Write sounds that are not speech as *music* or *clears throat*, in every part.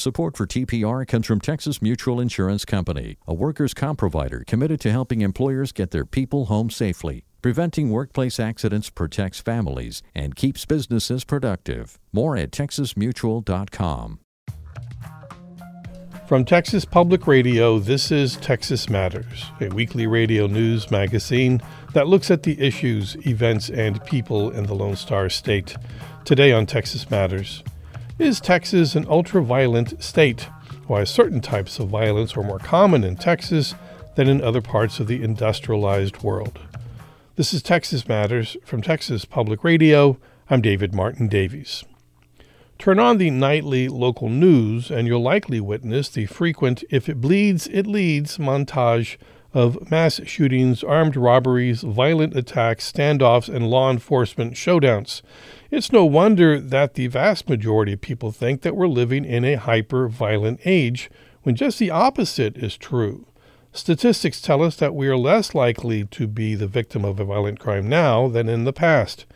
Support for TPR comes from Texas Mutual Insurance Company, a workers' comp provider committed to helping employers get their people home safely. Preventing workplace accidents protects families and keeps businesses productive. More at texasmutual.com. From Texas Public Radio, this is Texas Matters, a weekly radio news magazine that looks at the issues, events, and people in the Lone Star State. Today on Texas Matters, is Texas an ultra violent state? Why certain types of violence are more common in Texas than in other parts of the industrialized world. This is Texas Matters from Texas Public Radio. I'm David Martin Davies. Turn on the nightly local news, and you'll likely witness the frequent If It Bleeds, It Leads montage of mass shootings, armed robberies, violent attacks, standoffs, and law enforcement showdowns. It's no wonder that the vast majority of people think that we're living in a hyper violent age, when just the opposite is true. Statistics tell us that we are less likely to be the victim of a violent crime now than in the past.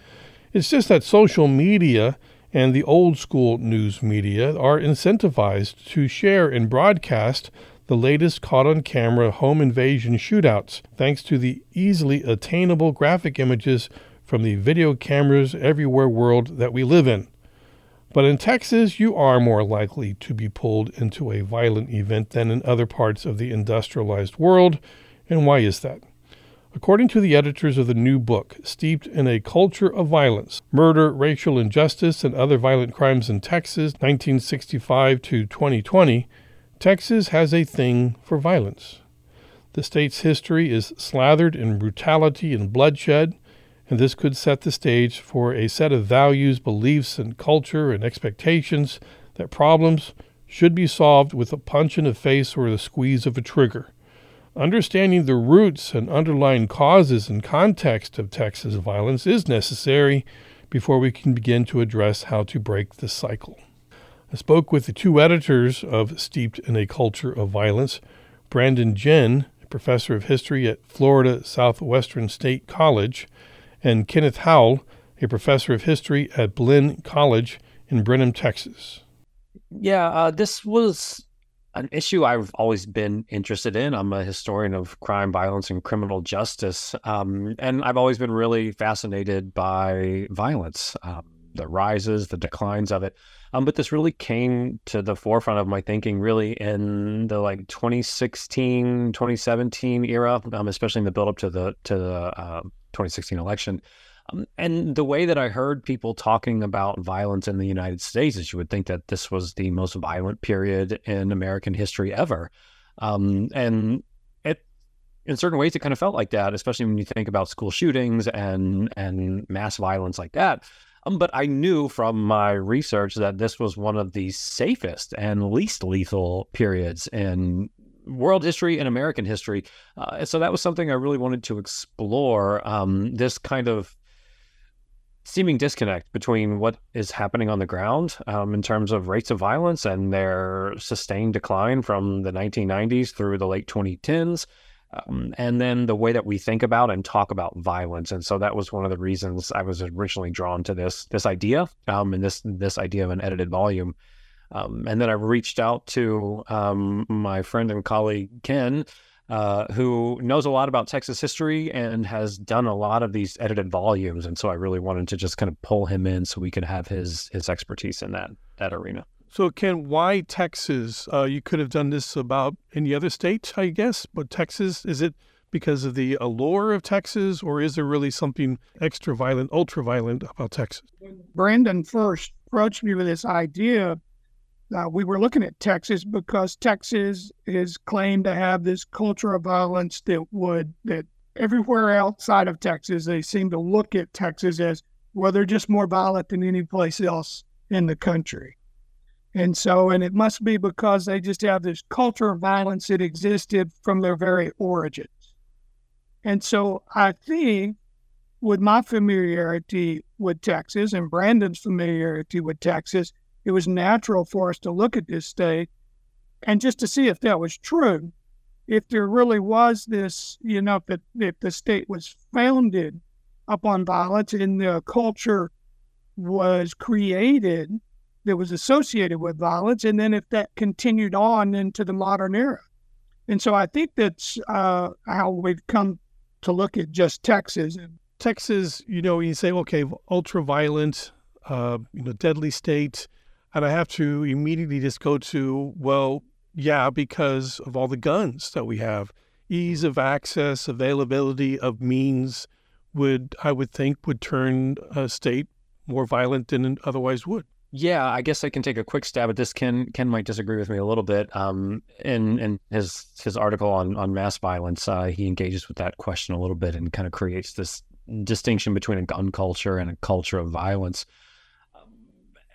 It's just that social media and the old school news media are incentivized to share and broadcast the latest caught on camera home invasion shootouts, thanks to the easily attainable graphic images from the video cameras everywhere world that we live in. But in Texas, you are more likely to be pulled into a violent event than in other parts of the industrialized world. And why is that? According to the editors of the new book, Steeped in a Culture of Violence Murder, Racial Injustice, and Other Violent Crimes in Texas, 1965 to 2020, Texas has a thing for violence. The state's history is slathered in brutality and bloodshed, and this could set the stage for a set of values, beliefs, and culture and expectations that problems should be solved with a punch in the face or the squeeze of a trigger. Understanding the roots and underlying causes and context of Texas violence is necessary before we can begin to address how to break the cycle. I spoke with the two editors of Steeped in a Culture of Violence, Brandon Ginn, professor of history at Florida Southwestern State College, and Kenneth Howell, a professor of history at Blinn College in Brenham, Texas. Yeah, uh, this was an issue I've always been interested in. I'm a historian of crime, violence, and criminal justice. Um, and I've always been really fascinated by violence, um, the rises, the declines of it. Um, but this really came to the forefront of my thinking really in the like 2016, 2017 era, um, especially in the build up to the to the uh, 2016 election. Um, and the way that I heard people talking about violence in the United States is you would think that this was the most violent period in American history ever. Um, and it, in certain ways, it kind of felt like that, especially when you think about school shootings and and mass violence like that. Um, but I knew from my research that this was one of the safest and least lethal periods in world history and American history. Uh, so that was something I really wanted to explore. Um, this kind of seeming disconnect between what is happening on the ground um, in terms of rates of violence and their sustained decline from the 1990s through the late 2010s. Um, and then the way that we think about and talk about violence, and so that was one of the reasons I was originally drawn to this this idea, um, and this this idea of an edited volume. Um, and then I reached out to um, my friend and colleague Ken, uh, who knows a lot about Texas history and has done a lot of these edited volumes. And so I really wanted to just kind of pull him in so we could have his his expertise in that that arena. So, Ken, why Texas? Uh, you could have done this about any other state, I guess, but Texas is it? because of the allure of Texas, or is there really something extra violent, ultra violent about Texas? When Brandon first approached me with this idea, uh, we were looking at Texas because Texas is claimed to have this culture of violence that would that everywhere outside of Texas they seem to look at Texas as well they're just more violent than any place else in the country. And so, and it must be because they just have this culture of violence that existed from their very origins. And so I think with my familiarity with Texas and Brandon's familiarity with Texas, it was natural for us to look at this state and just to see if that was true. If there really was this, you know, that if the state was founded upon violence and the culture was created that was associated with violence, and then if that continued on into the modern era. And so I think that's uh, how we've come to look at just Texas. Texas, you know, you say, okay, ultra violent, uh, you know, deadly state. And I have to immediately just go to, well, yeah, because of all the guns that we have, ease of access, availability of means would, I would think, would turn a state more violent than it otherwise would. Yeah, I guess I can take a quick stab at this. Ken Ken might disagree with me a little bit. Um, in in his his article on on mass violence, uh, he engages with that question a little bit and kind of creates this distinction between a gun culture and a culture of violence.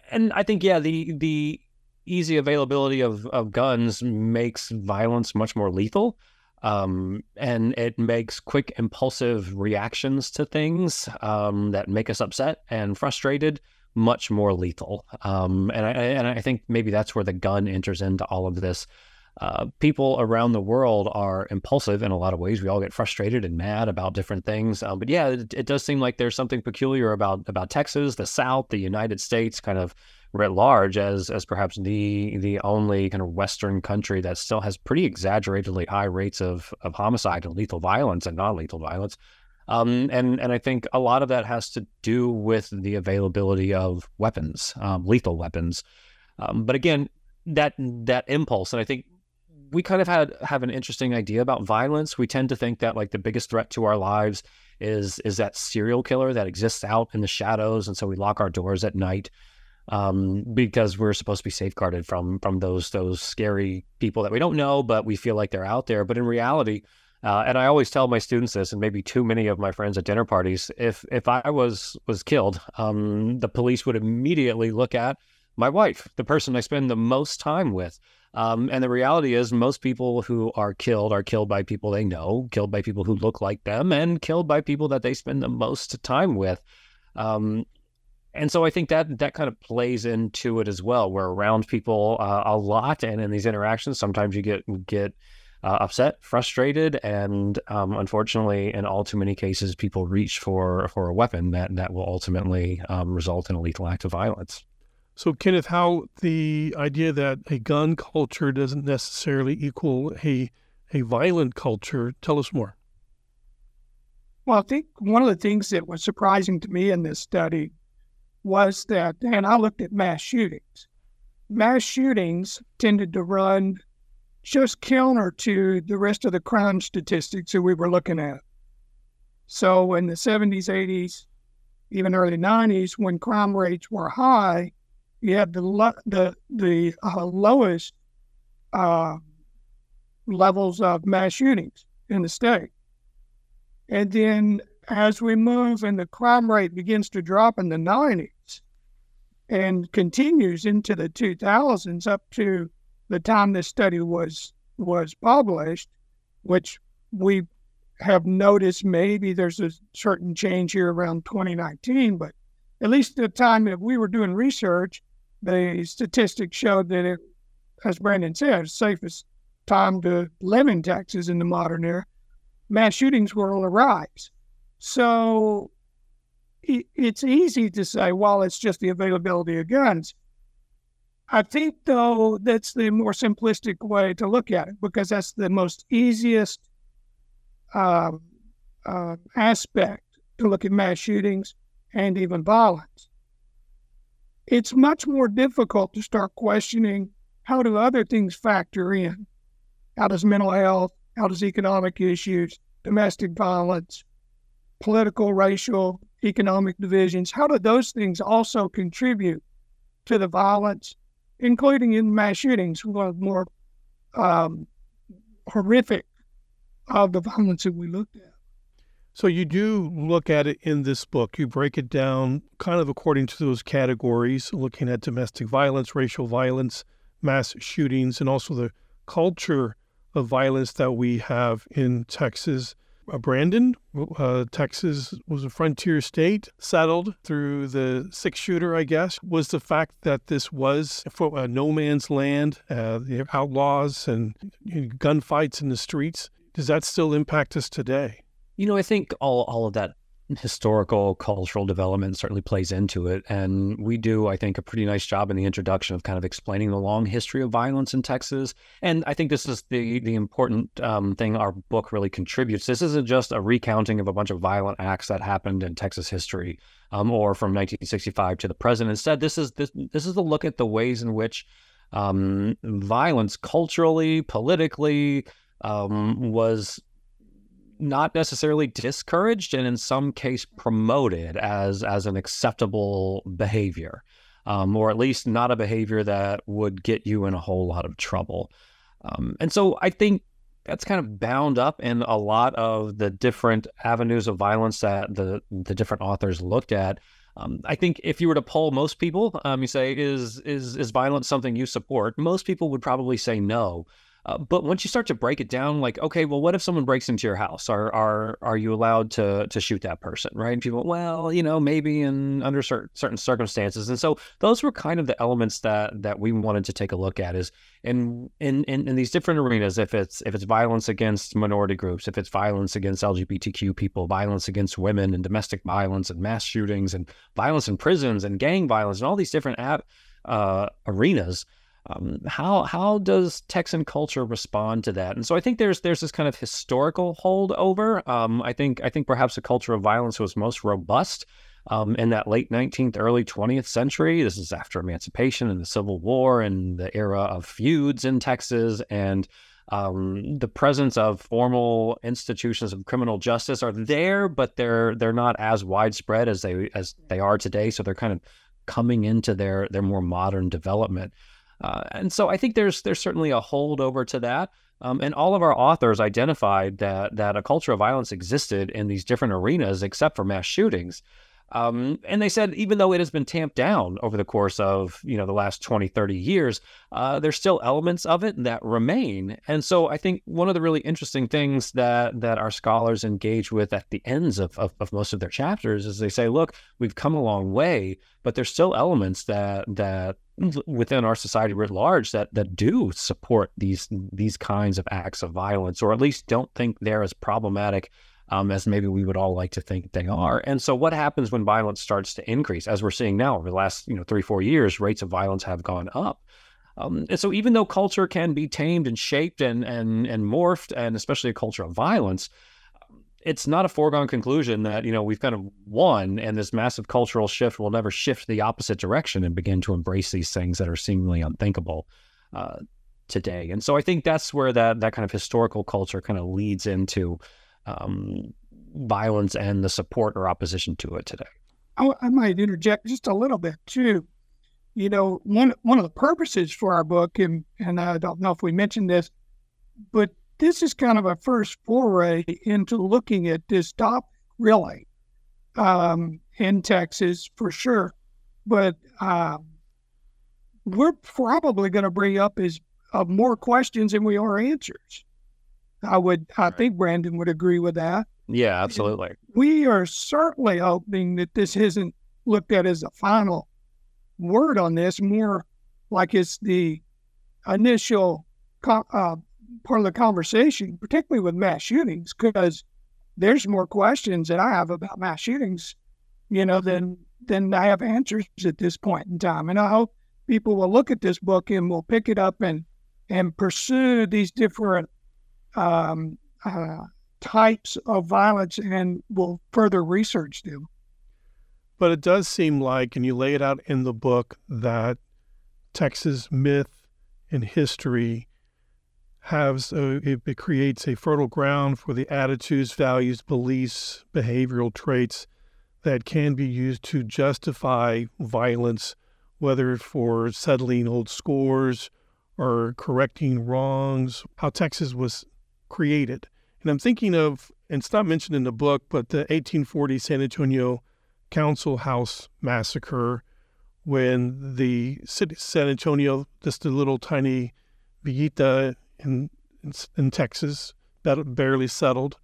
And I think yeah, the the easy availability of of guns makes violence much more lethal. Um, and it makes quick, impulsive reactions to things um, that make us upset and frustrated much more lethal. Um, and I and I think maybe that's where the gun enters into all of this. Uh, people around the world are impulsive in a lot of ways. We all get frustrated and mad about different things. Um, but yeah, it, it, does seem like there's something peculiar about about Texas, the South, the United States, kind of writ large, as as perhaps the the only kind of Western country that still has pretty exaggeratedly high rates of of homicide and lethal violence and non lethal violence. Um, and and I think a lot of that has to do with the availability of weapons, um, lethal weapons. Um, but again, that that impulse, and I think we kind of had have an interesting idea about violence. We tend to think that like the biggest threat to our lives is is that serial killer that exists out in the shadows, and so we lock our doors at night um, because we're supposed to be safeguarded from from those those scary people that we don't know, but we feel like they're out there. But in reality, uh, and I always tell my students this, and maybe too many of my friends at dinner parties. If if I was was killed, um, the police would immediately look at my wife, the person I spend the most time with. Um, and the reality is, most people who are killed are killed by people they know, killed by people who look like them, and killed by people that they spend the most time with. Um, and so I think that that kind of plays into it as well. We're around people uh, a lot, and in these interactions, sometimes you get get uh, upset, frustrated, and um, unfortunately, in all too many cases, people reach for for a weapon that that will ultimately um, result in a lethal act of violence. So, Kenneth, how the idea that a gun culture doesn't necessarily equal a a violent culture? Tell us more. Well, I think one of the things that was surprising to me in this study was that, and I looked at mass shootings. Mass shootings tended to run just counter to the rest of the crime statistics that we were looking at. So in the 70s, 80s, even early 90s, when crime rates were high, you had the the the uh, lowest uh, levels of mass shootings in the state. And then as we move and the crime rate begins to drop in the 90s and continues into the 2000s up to the time this study was was published, which we have noticed maybe there's a certain change here around 2019, but at least the time that we were doing research, the statistics showed that it, as Brandon said, safest time to live in Texas in the modern era, mass shootings were on the rise. So it, it's easy to say, well, it's just the availability of guns. I think, though, that's the more simplistic way to look at it because that's the most easiest uh, aspect to look at mass shootings and even violence. It's much more difficult to start questioning how do other things factor in? How does mental health, how does economic issues, domestic violence, political, racial, economic divisions, how do those things also contribute to the violence including in mass shootings, the more um, horrific of the violence that we looked at. So you do look at it in this book. You break it down kind of according to those categories, looking at domestic violence, racial violence, mass shootings, and also the culture of violence that we have in Texas Brandon, uh, Texas was a frontier state, settled through the six shooter, I guess. Was the fact that this was for, uh, no man's land, uh, the outlaws and you know, gunfights in the streets, does that still impact us today? You know, I think all, all of that historical, cultural development certainly plays into it. And we do, I think, a pretty nice job in the introduction of kind of explaining the long history of violence in Texas. And I think this is the the important um, thing our book really contributes. This isn't just a recounting of a bunch of violent acts that happened in Texas history um, or from 1965 to the present. Instead, this is this this is a look at the ways in which um, violence, culturally, politically, um, was not necessarily discouraged and in some case promoted as as an acceptable behavior um, or at least not a behavior that would get you in a whole lot of trouble um, and so i think that's kind of bound up in a lot of the different avenues of violence that the the different authors looked at um, I think if you were to poll most people, um, you say, is is is violence something you support? Most people would probably say no. Uh, but once you start to break it down, like, okay, well, what if someone breaks into your house? Are are are you allowed to to shoot that person? Right? And people, well, you know, maybe in under certain certain circumstances. And so those were kind of the elements that that we wanted to take a look at is in in in, in these different arenas. If it's if it's violence against minority groups, if it's violence against LGBTQ people, violence against women, and domestic violence and mass shootings and violence in prisons and gang violence and all these different uh, arenas um, how how does Texan culture respond to that? And so I think there's there's this kind of historical holdover. Um, I think I think perhaps the culture of violence was most robust um, in that late 19th, early 20th century. This is after emancipation and the Civil War and the era of feuds in Texas and um, the presence of formal institutions of criminal justice are there, but they're they're not as widespread as they as they are today. So they're kind of coming into their their more modern development. Uh, and so I think there's there's certainly a holdover to that. Um, and all of our authors identified that that a culture of violence existed in these different arenas, except for mass shootings. Um, and they said even though it has been tamped down over the course of you know the last 20 30 years uh, there's still elements of it that remain and so i think one of the really interesting things that that our scholars engage with at the ends of, of, of most of their chapters is they say look we've come a long way but there's still elements that that within our society writ large that that do support these these kinds of acts of violence or at least don't think they're as problematic um, as maybe we would all like to think they are. And so, what happens when violence starts to increase, as we're seeing now over the last you know three four years, rates of violence have gone up. Um, and so, even though culture can be tamed and shaped and and and morphed, and especially a culture of violence, it's not a foregone conclusion that you know we've kind of won, and this massive cultural shift will never shift the opposite direction and begin to embrace these things that are seemingly unthinkable. Uh, today and so i think that's where that that kind of historical culture kind of leads into um, violence and the support or opposition to it today. I, I might interject just a little bit too. You know, one one of the purposes for our book, and and I don't know if we mentioned this, but this is kind of a first foray into looking at this topic, really, um, in Texas for sure. But um, we're probably going to bring up is uh, more questions than we are answers. I would, I right. think Brandon would agree with that. Yeah, absolutely. We are certainly hoping that this isn't looked at as a final word on this, more like it's the initial uh, part of the conversation, particularly with mass shootings, because there's more questions that I have about mass shootings, you know, than than I have answers at this point in time. And I hope people will look at this book and will pick it up and and pursue these different um, uh, types of violence and will further research them. But it does seem like, and you lay it out in the book, that Texas myth and history has a, it, creates a fertile ground for the attitudes, values, beliefs, behavioral traits that can be used to justify violence, whether for settling old scores or correcting wrongs. How Texas was created. And I'm thinking of, and it's not mentioned in the book, but the 1840 San Antonio Council House Massacre, when the city San Antonio, just a little tiny villita in, in, in Texas, barely settled,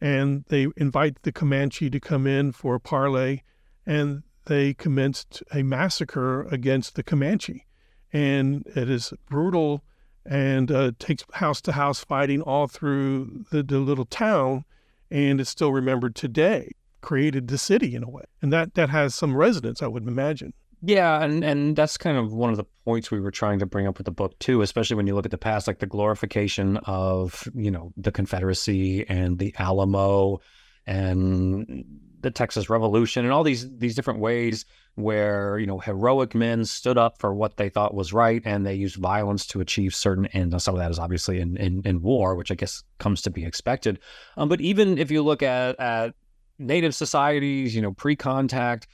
and they invite the Comanche to come in for a parley, and they commenced a massacre against the Comanche. And it is brutal and uh, takes house to house fighting all through the, the little town, and it's still remembered today. created the city in a way, and that that has some resonance, I would imagine. Yeah, and and that's kind of one of the points we were trying to bring up with the book too, especially when you look at the past, like the glorification of you know the Confederacy and the Alamo and the Texas Revolution and all these these different ways where you know heroic men stood up for what they thought was right and they used violence to achieve certain ends. Some of that is obviously in, in, in war, which I guess comes to be expected. Um, but even if you look at at native societies, you know, pre-contact,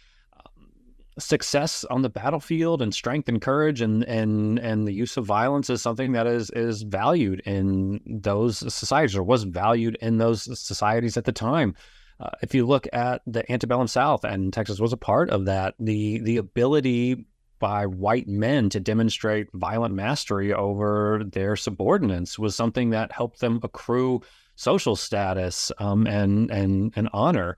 success on the battlefield and strength and courage and and and the use of violence is something that is is valued in those societies or was valued in those societies at the time. Uh, if you look at the antebellum South, and Texas was a part of that, the the ability by white men to demonstrate violent mastery over their subordinates was something that helped them accrue social status um, and and and honor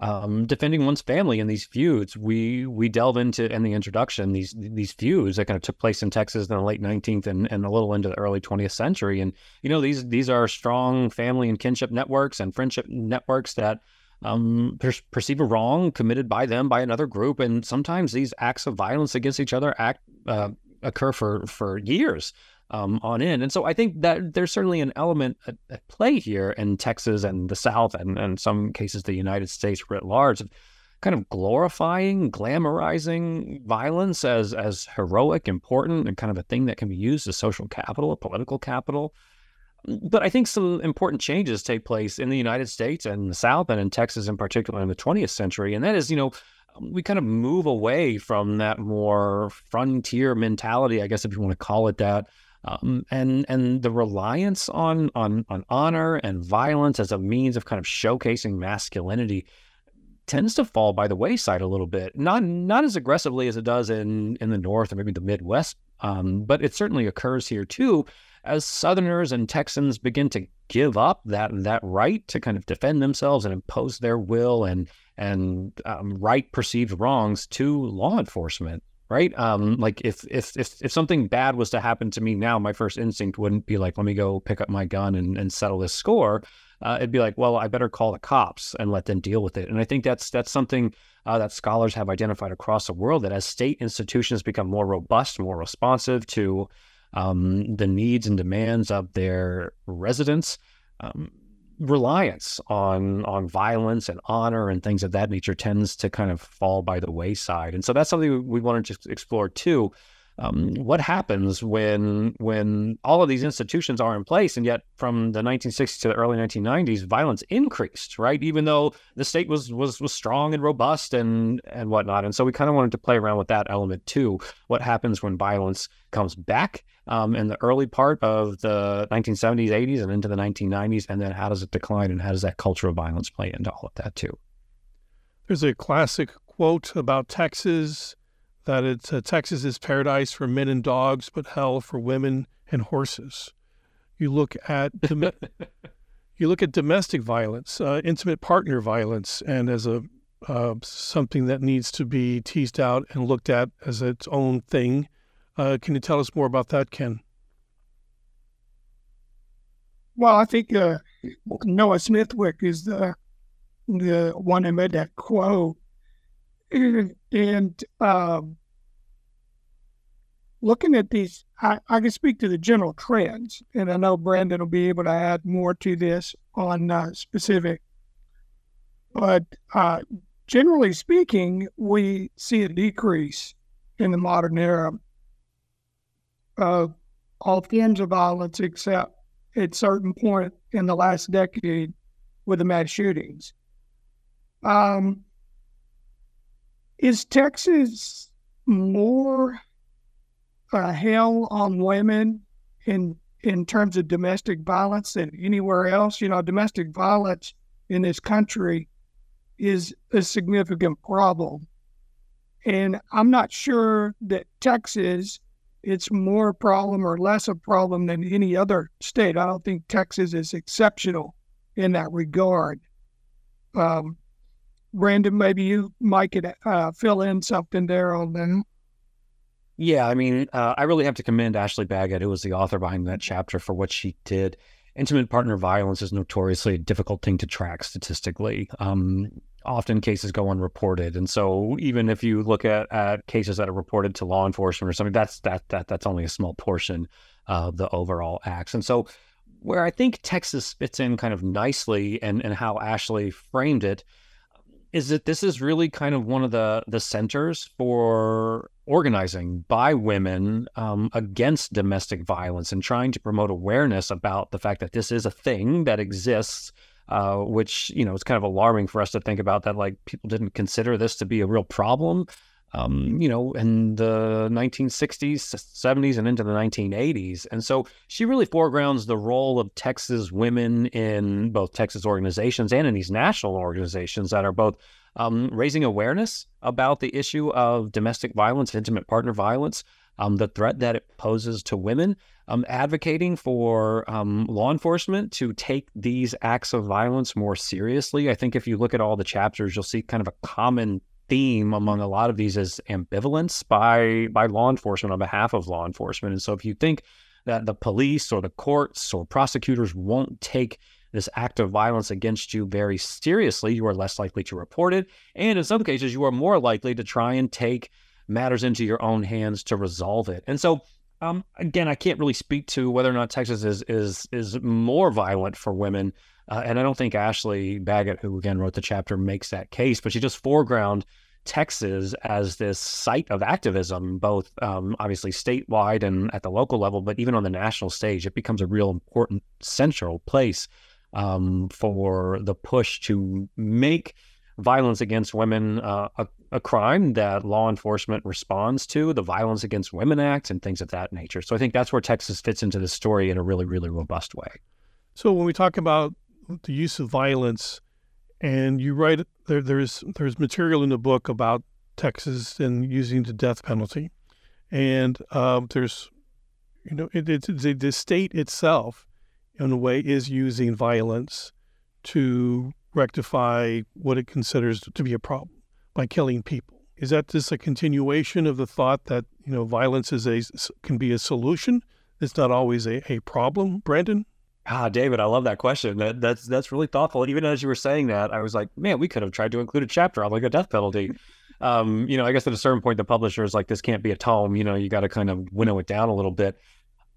um, defending one's family in these feuds. We we delve into in the introduction these these feuds that kind of took place in Texas in the late 19th and, and a little into the early 20th century. And you know these these are strong family and kinship networks and friendship networks that um, per- perceive a wrong committed by them by another group, and sometimes these acts of violence against each other act uh, occur for for years um, on in. And so I think that there's certainly an element at, at, play here in Texas and the South, and in some cases the United States writ large, of kind of glorifying, glamorizing violence as as heroic, important, and kind of a thing that can be used as social capital, political capital. But I think some important changes take place in the United States and the South, and in Texas in particular in the 20th century. And that is, you know, we kind of move away from that more frontier mentality, I guess, if you want to call it that, um, and and the reliance on on on honor and violence as a means of kind of showcasing masculinity tends to fall by the wayside a little bit. Not not as aggressively as it does in in the North or maybe the Midwest, um, but it certainly occurs here too, as Southerners and Texans begin to give up that that right to kind of defend themselves and impose their will and and um, right perceived wrongs to law enforcement right? Um, like if if if if something bad was to happen to me now, my first instinct wouldn't be like, let me go pick up my gun and, and settle this score. Uh, it'd be like, well, I better call the cops and let them deal with it. And I think that's that's something uh, that scholars have identified across the world that as state institutions become more robust, more responsive to um, the needs and demands of their residents, um, reliance on on violence and honor and things of that nature tends to kind of fall by the wayside. And so that's something we wanted to just explore too. Um, what happens when when all of these institutions are in place and yet from the 1960s to the early 1990s violence increased right? Even though the state was was was strong and robust and and whatnot. And so we kind of wanted to play around with that element too. What happens when violence comes back um, in the early part of the 1970s 80s and into the 1990s and then how does it decline and how does that culture of violence play into all of that too? There's a classic quote about texas that it's uh, Texas is paradise for men and dogs, but hell for women and horses. You look at dom- *laughs* you look at domestic violence, uh, intimate partner violence, and as a uh, something that needs to be teased out and looked at as its own thing. Uh, can you tell us more about that, Ken? Well, I think uh, Noah Smithwick is the the one who made that quote *laughs* and um, looking at these, I, I, can speak to the general trends, and I know Brandon will be able to add more to this on uh, specific. But uh, generally speaking, we see a decrease in the modern era of all forms of violence, except at certain point in the last decade with the mass shootings. Um, is Texas more uh, hell on women in in terms of domestic violence than anywhere else? You know, domestic violence in this country is a significant problem, and I'm not sure that Texas it's more a problem or less a problem than any other state. I don't think Texas is exceptional in that regard. Um, Brandon, maybe you might could uh, fill in something there on that. Yeah, I mean, uh, I really have to commend Ashley Baggett, who was the author behind that chapter, for what she did intimate partner violence is notoriously a difficult thing to track statistically. Um, often cases go unreported, and so even if you look at, at cases that are reported to law enforcement or something, that's that that that's only a small portion of the overall acts. And so, where I think Texas fits in kind of nicely, and and how Ashley framed it, is that this is really kind of one of the the centers for organizing by women um, against domestic violence and trying to promote awareness about the fact that this is a thing that exists. Uh, which you know it's kind of alarming for us to think about that like people didn't consider this to be a real problem um, you know, in the 1960s, 70s, and into the 1980s. And so she really foregrounds the role of Texas women in both Texas organizations and in these national organizations that are both um, raising awareness about the issue of domestic violence, intimate partner violence, um, the threat that it poses to women, um, advocating for um, law enforcement to take these acts of violence more seriously. I think if you look at all the chapters, you'll see kind of a common theme among a lot of these is ambivalence by by law enforcement on behalf of law enforcement. And so if you think that the police or the courts or prosecutors won't take this act of violence against you very seriously, you are less likely to report it. And in some cases, you are more likely to try and take matters into your own hands to resolve it. And so um, again, I can't really speak to whether or not Texas is is is more violent for women uh, and I don't think Ashley Baggett, who again wrote the chapter, makes that case, but she just foreground Texas as this site of activism, both um, obviously statewide and at the local level, but even on the national stage, it becomes a real important central place um, for the push to make violence against women uh, a, a, crime that law enforcement responds to, the Violence Against Women Act, and things of that nature. So I think that's where Texas fits into the story in a really, really robust way. So when we talk about the use of violence, and you write there. There's there's material in the book about Texas and using the death penalty, and um, there's you know it, it's the, the state itself, in a way, is using violence to rectify what it considers to be a problem by killing people. Is that just a continuation of the thought that you know violence is a can be a solution? It's not always a, a problem, Brandon. Ah, David, I love that question. That, that's that's really thoughtful. Even as you were saying that, I was like, man, we could have tried to include a chapter on like a death penalty. *laughs* Um, you know, I guess at a certain point, the publisher is like, this can't be a tome. You know, you got to kind of winnow it down a little bit.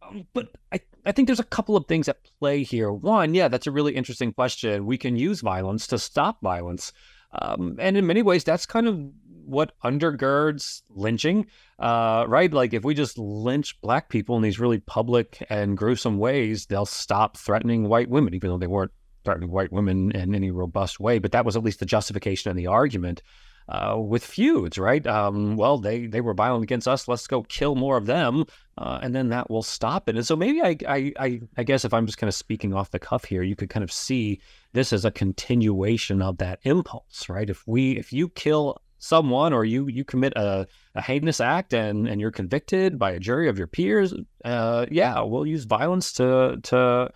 Um, but I, I think there's a couple of things at play here. One, yeah, that's a really interesting question. We can use violence to stop violence. Um, and in many ways, that's kind of what undergirds lynching, uh, right? Like if we just lynch black people in these really public and gruesome ways, they'll stop threatening white women, even though they weren't threatening white women in any robust way. But that was at least the justification and the argument. Uh, with feuds, right? Um, well, they they were violent against us. Let's go kill more of them, uh, and then that will stop it. And so maybe I, I I I guess if I'm just kind of speaking off the cuff here, you could kind of see this as a continuation of that impulse, right? If we if you kill someone or you you commit a, a heinous act and and you're convicted by a jury of your peers, uh, yeah, we'll use violence to to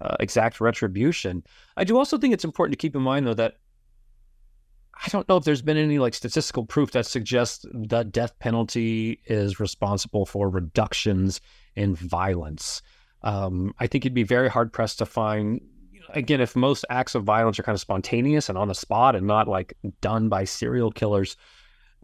uh, exact retribution. I do also think it's important to keep in mind though that I don't know if there's been any like statistical proof that suggests the death penalty is responsible for reductions in violence. Um, I think you'd be very hard pressed to find again, if most acts of violence are kind of spontaneous and on the spot and not like done by serial killers,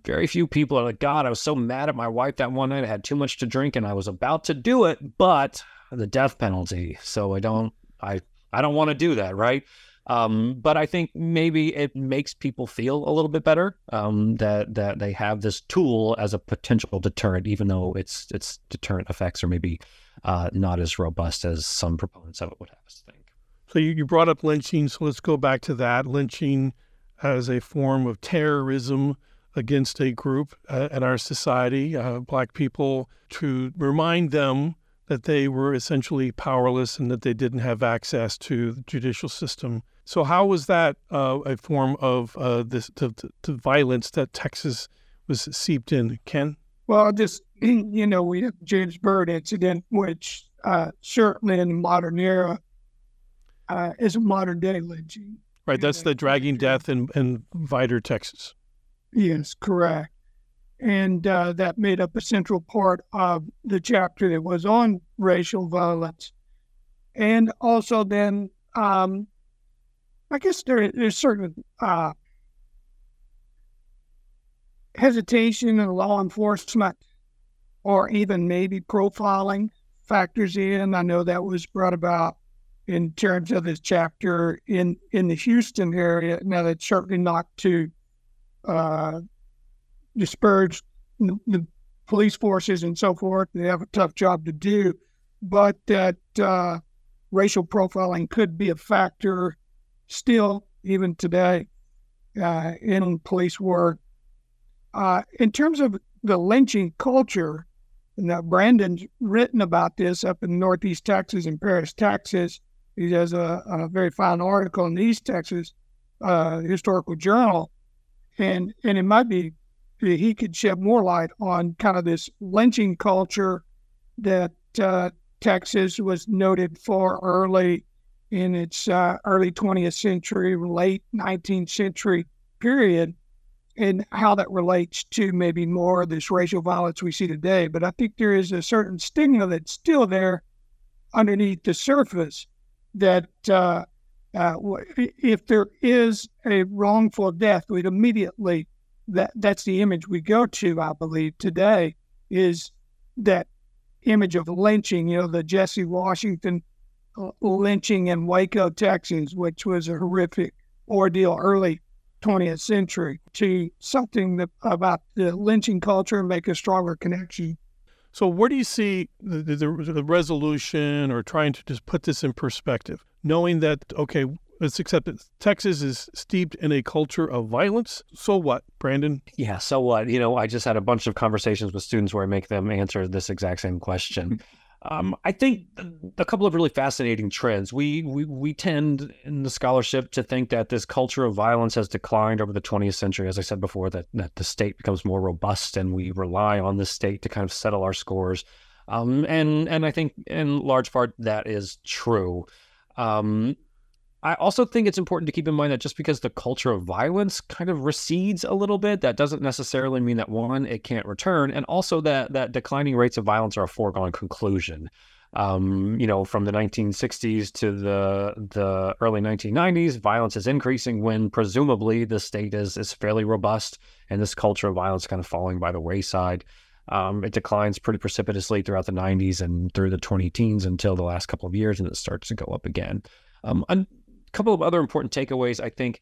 very few people are like, God, I was so mad at my wife that one night. I had too much to drink and I was about to do it, but the death penalty. So I don't, I, I don't want to do that, right? Um, but I think maybe it makes people feel a little bit better um, that that they have this tool as a potential deterrent, even though its its deterrent effects are maybe uh, not as robust as some proponents of it would have us think. So you, you brought up lynching, so let's go back to that. Lynching as a form of terrorism against a group uh, in our society, uh, Black people, to remind them that they were essentially powerless and that they didn't have access to the judicial system. So, how was that uh, a form of uh, this to violence that Texas was seeped in? Ken? Well, just *clears throat* you know, we have James Byrd incident, which uh, certainly in the modern era uh, is a modern day lynching. Right, that's the dragging death in, in Vidor, Texas. Yes, correct. And uh, that made up a central part of the chapter that was on racial violence. and also then um, I guess there, there's certain uh, hesitation in law enforcement or even maybe profiling factors in. I know that was brought about in terms of this chapter in, in the Houston area. Now, that's certainly not to uh, disparage the, police forces and so forth. They have a tough job to do, but that uh, racial profiling could be a factor still, even today, uh, in police work. Uh, in terms of the lynching culture, now Brandon's written about this up in Northeast Texas and Paris, Texas. He has a, a very fine article in the East Texas uh, Historical Journal, and and it might be he could shed more light on kind of this lynching culture that uh, Texas was noted for early in its uh, early 20th century, late 19th century period, and how that relates to maybe more of this racial violence we see today. But I think there is a certain stigma that's still there underneath the surface that uh, uh, if there is a wrongful death, we'd immediately that that's the image we go to. I believe today is that image of lynching. You know, the Jesse Washington uh, lynching in Waco, Texas, which was a horrific ordeal early 20th century, to something that, about the lynching culture and make a stronger connection. So, where do you see the, the, the resolution or trying to just put this in perspective, knowing that, okay, let's accept it. Texas is steeped in a culture of violence. So what, Brandon? Yeah, so what? You know, I just had a bunch of conversations with students where I make them answer this exact same question. *laughs* Um, I think a couple of really fascinating trends. We, we we tend in the scholarship to think that this culture of violence has declined over the 20th century. As I said before, that that the state becomes more robust and we rely on the state to kind of settle our scores. Um, and and I think in large part that is true. Um, I also think it's important to keep in mind that just because the culture of violence kind of recedes a little bit, that doesn't necessarily mean that one, it can't return, and also that that declining rates of violence are a foregone conclusion. Um, you know, from the 1960s to the the early 1990s, violence is increasing when presumably the state is is fairly robust, and this culture of violence kind of falling by the wayside. Um, it declines pretty precipitously throughout the 90s and through the 20 teens until the last couple of years, and it starts to go up again. Um, couple of other important takeaways, I think,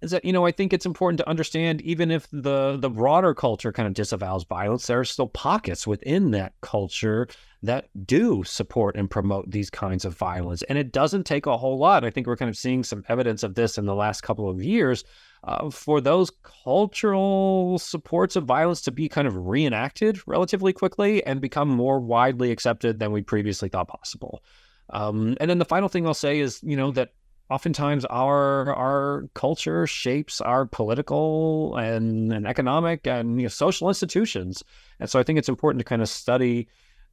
is that you know I think it's important to understand even if the the broader culture kind of disavows violence, there are still pockets within that culture that do support and promote these kinds of violence, and it doesn't take a whole lot. I think we're kind of seeing some evidence of this in the last couple of years. Uh, for those cultural supports of violence to be kind of reenacted relatively quickly and become more widely accepted than we previously thought possible. Um, and then the final thing I'll say is, you know, that oftentimes our our culture shapes our political and, and economic and you know, social institutions. And so i think it's important to kind of study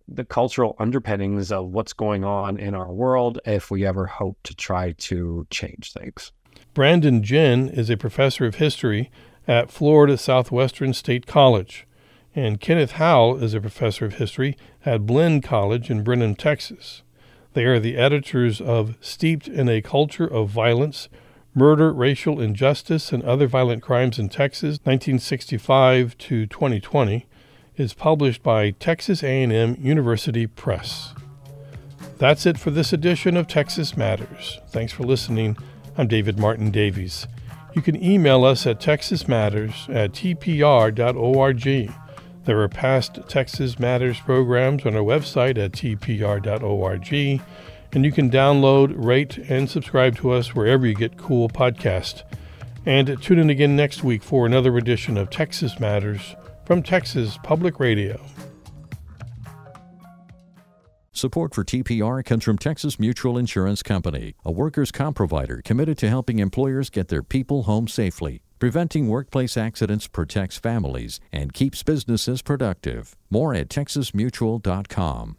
the cultural underpinnings of what's going on in our world if we ever hope to try to change things. Brandon Ginn is a professor of history at florida southwestern state college. And kenneth howell is a professor of history at blinn college in brenham texas they are the editors of Steeped in a Culture of Violence, Murder, Racial Injustice, and Other Violent Crimes in Texas, 1965 to 2020, is published by Texas A&M University Press. That's it for this edition of Texas Matters. Thanks for listening. I'm David Martin Davies. You can email us at texasmatters at tpr.org. There are past Texas Matters programs on our website at tpr.org, and you can download, rate, and subscribe to us wherever you get cool podcasts. And tune in again next week for another edition of Texas Matters from Texas Public Radio. Support for TPR comes from Texas Mutual Insurance Company, a workers' comp provider committed to helping employers get their people home safely. Preventing workplace accidents protects families and keeps businesses productive. More at texasmutual.com.